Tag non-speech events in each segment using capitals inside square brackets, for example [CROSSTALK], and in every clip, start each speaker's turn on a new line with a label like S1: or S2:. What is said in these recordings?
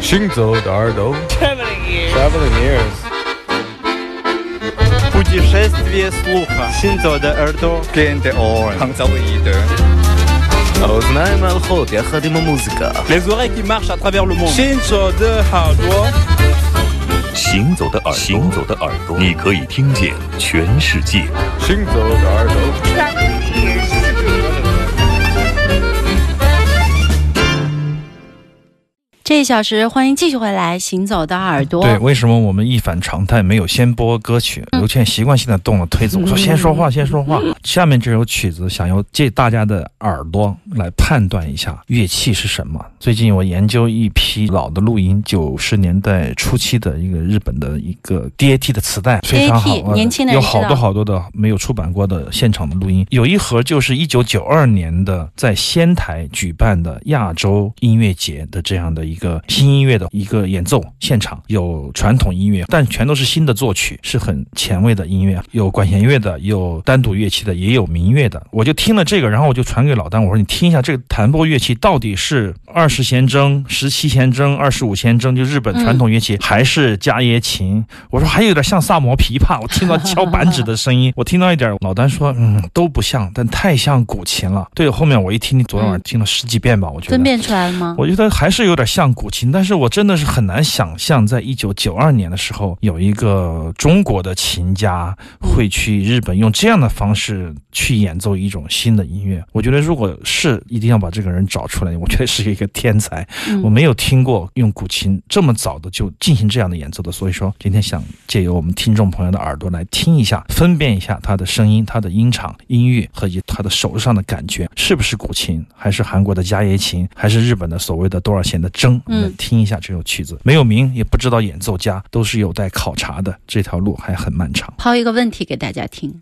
S1: 行走的耳朵，
S2: Traveling
S1: ears。Traveling
S3: ears。Путешествие слуха. Синзо de Erdo.
S4: Gente oren.
S5: Hangzauide.
S6: האוזניים ההלכות יחד עם המוזיקה.
S3: Les oreilles qui marchent à travers le monde.
S2: Shinzo de 耳朵。
S7: 行走的耳朵，行走的耳朵，你可以听见全世界。
S1: 行走的耳朵。
S8: 这一小时，欢迎继续回来《行走的耳朵》。
S9: 对，为什么我们一反常态没有先播歌曲？刘倩习惯性的动了推子，我说先说话，先说话。下面这首曲子，想要借大家的耳朵来判断一下乐器是什么。最近我研究一批老的录音，九十年代初期的一个日本的一个 DAT 的磁带，非常好，
S8: 年轻人
S9: 有好多好多的没有出版过的现场的录音。有一盒就是一九九二年的在仙台举办的亚洲音乐节的这样的一。一个新音乐的一个演奏现场，有传统音乐，但全都是新的作曲，是很前卫的音乐，有管弦乐的，有单独乐器的，也有民乐的。我就听了这个，然后我就传给老丹，我说你听一下这个弹拨乐器到底是二十弦筝、十七弦筝、二十五弦筝，就日本传统乐器，还是伽耶琴？我说还有点像萨摩琵琶，我听到敲板指的声音，我听到一点。老丹说，嗯，都不像，但太像古琴了。对，后面我一听，昨天晚上听了十几遍吧，我觉得
S8: 分辨出来了吗？
S9: 我觉得还是有点像。古琴，但是我真的是很难想象，在一九九二年的时候，有一个中国的琴家会去日本用这样的方式去演奏一种新的音乐。我觉得，如果是一定要把这个人找出来，我觉得是一个天才。我没有听过用古琴这么早的就进行这样的演奏的，所以说今天想借由我们听众朋友的耳朵来听一下，分辨一下他的声音、他的音场、音域和以他的手上的感觉，是不是古琴，还是韩国的加耶琴，还是日本的所谓的多少弦的筝。嗯，听一下这首曲子，没有名，也不知道演奏家，都是有待考察的。这条路还很漫长。
S8: 抛一个问题给大家听。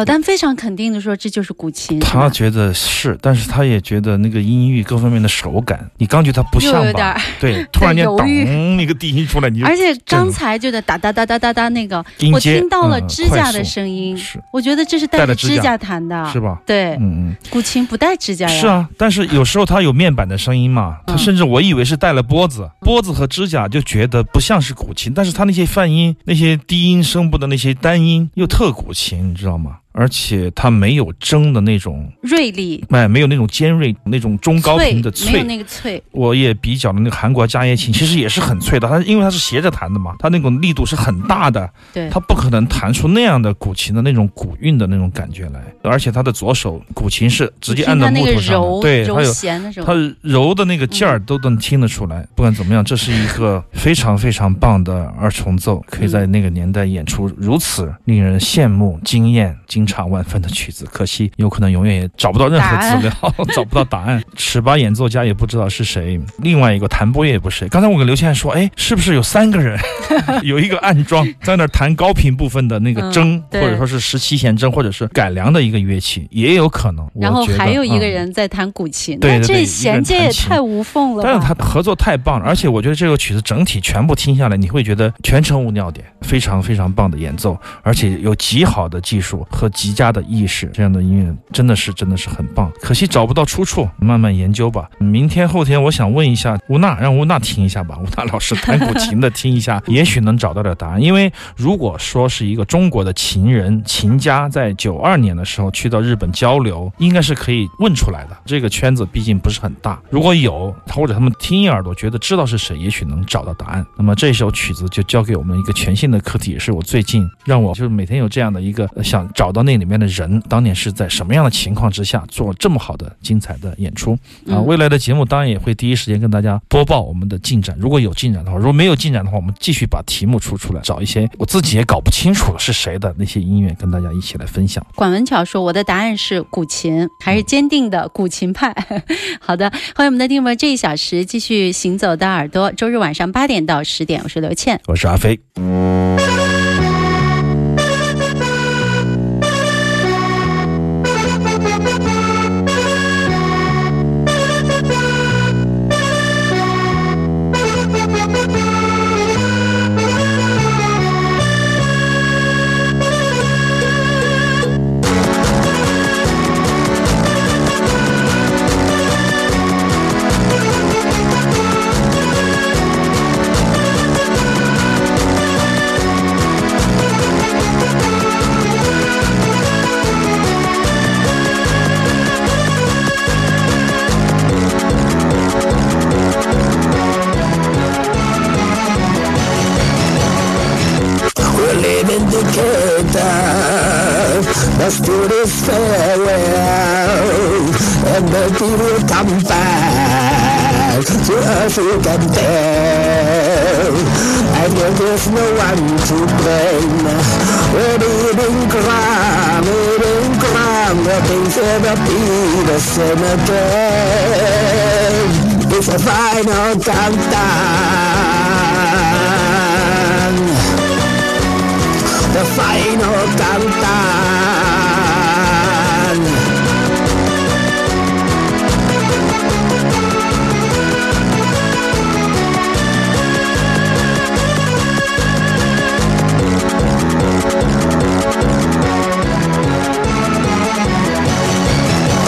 S8: 老丹非常肯定的说，这就是古琴。
S9: 他觉得是，但是他也觉得那个音域各方面的手感，你刚觉得它不像吧？对，[LAUGHS] 突然间咚那个低音出来，你就
S8: 而且刚才就在哒哒哒哒哒哒那个，我听到了
S9: 嗯
S8: 指甲的声音，
S9: 是
S8: 我觉得这是带
S9: 带了指甲
S8: 着指甲弹的，
S9: 是吧？
S8: 对，
S9: 嗯嗯。
S8: 古琴不带指甲呀。
S9: 是，啊，但是有时候它有面板的声音嘛，它
S8: 嗯
S9: 甚至我以为是带了拨子，拨子和指甲就觉得不像是古琴，但是它那些泛音、那些低音声部的那些单音又特古琴，你知道吗？而且它没有筝的那种，
S8: 锐利、
S9: 哎，没有那种尖锐、那种中高，频的
S8: 没有
S9: 脆。
S8: 那个脆。
S9: 我也比较了那个韩国家乐琴，其实也是很脆的，它因为它是斜着弹的嘛，它那种力度是很大的，
S8: 对，
S9: 它不可能弹出那样的古琴的那种古韵的那种感觉来。而且它的左手古琴是直接按到
S8: 听它那个
S9: 木头上的，对，它有
S8: 弦的时候
S9: 它，揉的那个劲儿都能听得出来。不管怎么样，这是一个非常非常棒的二重奏，可以在那个年代演出如此令人羡慕、惊艳、惊诧万分的曲子。可惜有可能永远也找不到任何资料，[LAUGHS] 找不到答案。尺八演奏家也不知道是谁，另外一个弹拨乐也不是谁。刚才我跟刘倩说，哎，是不是有三个人，[LAUGHS] 有一个暗装在那儿弹高频部分的那个
S8: 嗯
S9: 筝，
S8: 对
S9: 或者说是十七弦筝，或者是改良的一个乐器，也有可能。
S8: 然后还有一个
S9: 嗯
S8: 人在弹古琴，
S9: 对对对
S8: 这衔接也太无缝了
S9: 但是？他合作太棒了，而且我觉得这个曲子整体全部听下来，你会觉得全程无尿点，非常非常棒的演奏，而且有极好的技术和极佳的意识，这样的音乐真的是真的是很棒。可惜找不到出处，慢慢研究吧。明天后天我想问一下吴娜，让吴娜听一下吧，吴娜老师弹古琴的听一下，[LAUGHS] 也许能找到点答案。因为如果说是一个中国的琴人琴家在九二年的时候去到日本交流，应该是可以问出来的。这个圈子毕竟不是很大，如果有或者他们听一耳朵觉得知道是谁，也许能找到答案。那么这首曲子就交给我们一个全新的课题，也是我最近让我就是每天有这样的一个呃想找到那里面的人，当年是在什么样的情况之下做这么好的精彩的演出啊？
S8: 嗯
S9: 未来的节目当然也会第一时间跟大家播报我们的进展。如果有进展的话，如果没有进展的话，我们继续把题目出出来，找一些我自己也搞不清楚是谁的那些音乐，跟大家一起来分享。
S8: 管文巧说：“我的答案是古琴，还是坚定的古琴派。[LAUGHS] ”好的，欢迎我们的听众这一小时继续行走的耳朵。周日晚上八点到十点，我是刘倩。
S9: 我是阿飞。
S4: indicator The spirit is farewell And the people come back To us again. can tell. And there is no one to blame. We're eating crime, eating crime. Nothing's ever be the same again It's a final countdown. The final countdown.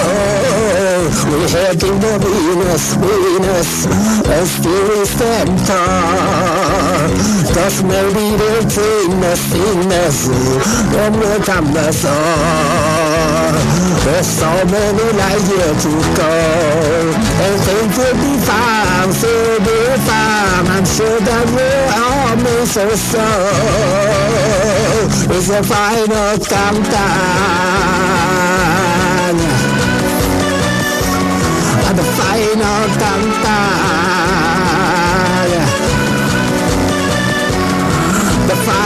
S4: Oh, we're the winners, Venus, Venus, a we stand tall. There's so many nesin Ömrü tam nasıl Hesabını layık tutkal En be fine. I'm sure that we're all made so so It's a final countdown The final countdown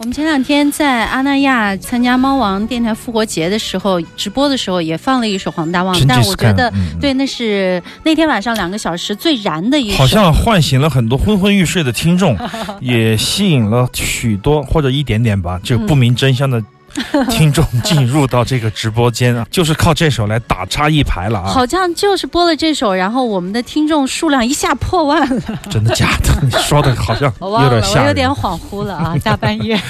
S8: 我们前两天在阿那亚参加猫王电台复活节的时候，直播的时候也放了一首《黄大旺》，但我觉得，
S9: 嗯
S8: 对，那是那天晚上两个小时最燃的一首。
S9: 好像唤醒了很多昏昏欲睡的听众，[LAUGHS] 也吸引了许多或者一点点吧，就不明真相的。[LAUGHS] 听众进入到这个直播间啊，[LAUGHS] 就是靠这首来打差一排了啊！
S8: 好像就是播了这首，然后我们的听众数量一下破万了。
S9: 真的假的？你说的好像 [LAUGHS] 有点吓人。
S8: 我有点恍惚了啊！大半夜。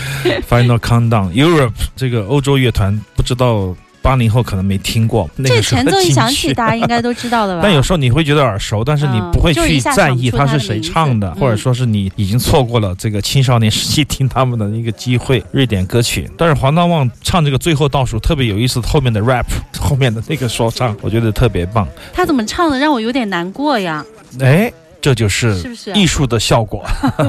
S9: Final Countdown Europe 这个欧洲乐团，不知道。八零后可能没听过，那
S8: 这
S9: 个
S8: 前奏一响起，大家应该 [LAUGHS] 都知道了吧？
S9: 但有时候你会觉得耳熟，但是你不会去在意他是谁唱的，
S8: 嗯、
S9: 或者说是你已经错过了这个青少年时期听他们的一个机会。瑞典歌曲，但是黄大旺唱这个最后倒数特别有意思，后面的 rap [LAUGHS] 后面的那个说唱，我觉得特别棒。
S8: 他怎么唱的让我有点难过呀？
S9: 哎。这就是
S8: 是不是
S9: 艺术的效果？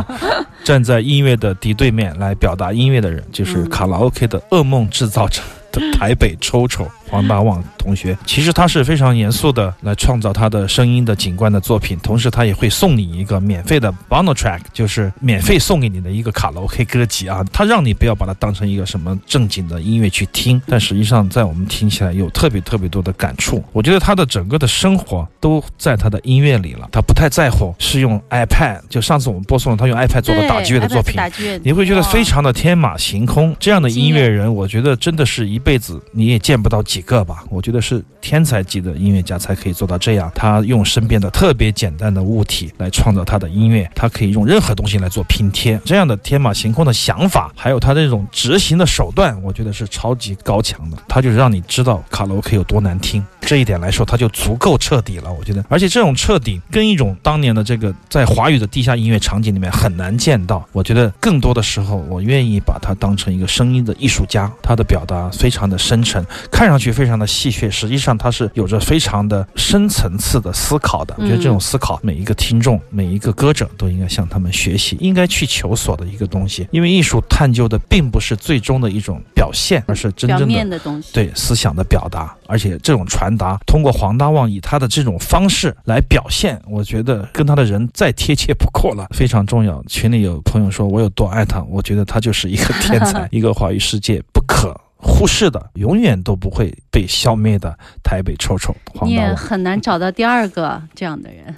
S9: [LAUGHS] 站在音乐的敌对面来表达音乐的人，就是卡拉 OK 的噩梦制造者的台北抽抽。黄大旺同学。其实他是非常严肃的来创造他的声音的景观的作品，同时他也会送你一个免费的 bono track，就是免费送给你的一个卡拉 OK 歌集啊。他让你不要把它当成一个什么正经的音乐去听，但实际上在我们听起来有特别特别多的感触。我觉得他的整个的生活都在他的音乐里了，他不太在乎是用 iPad，就上次我们播送了他用 iPad 做的打击乐的作品，你会觉得非常的天马行空。这样的音乐人，我觉得真的是一辈子你也见不到几一个吧。我觉得是天才级的音乐家才可以做到这样。他用身边的特别简单的物体来创造他的音乐，他可以用任何东西来做拼贴。这样的天马行空的想法，还有他这种执行的手段，我觉得是超级高强的。他就让你知道卡拉 OK 有多难听，这一点来说，他就足够彻底了。我觉得，而且这种彻底跟一种当年的这个在华语的地下音乐场景里面很难见到。我觉得更多的时候，我愿意把他当成一个声音的艺术家，他的表达非常的深沉，看上去非常的戏谑，实际上他是有着非常的深层次的思考的。我觉得这种思考，每一个听众、每一个歌者都应该向他们学习，应该去求索的一个东西。因为艺术探究的并不是最终的一种表现，而是真正
S8: 的的东西，
S9: 对思想的表达。而且这种传达，通过黄大旺以他的这种方式来表现，我觉得跟他的人再贴切不过了，非常重要。群里有朋友说我有多爱他，我觉得他就是一个天才，[LAUGHS] 一个华语世界不可忽视的，永远都不会被消灭的台北臭臭。
S8: 你也很难找到第二个这样的人。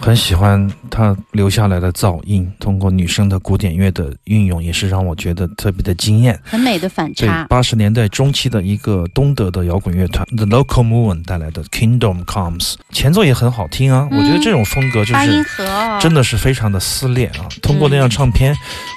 S9: 很喜欢他留下来的噪音，通过女生的古典乐的运用，也是让我觉得特别的惊艳。
S8: 很美的反
S9: 对
S8: 差，。
S9: 八十年代中期的一个东德的摇滚乐团 The Local Moon 带来的 Kingdom Comes，前奏也很好听啊。
S8: 嗯
S9: 我觉得这种风格就是真的是非常的撕裂啊。通过那张唱片，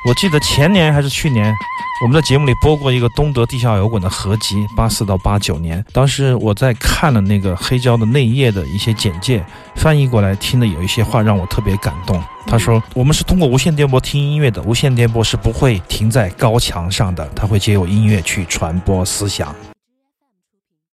S9: 我记得前年还是去年，我们在节目里播过一个东德地下摇滚的合集，八四到八九年。当时我在看了那个黑胶的内页的一些简介，翻译过来听的有一些话让我特别感动。他说：“我们是通过无线电波听音乐的，无线电波是不会停在高墙上的，它会借由音乐去传播思想。”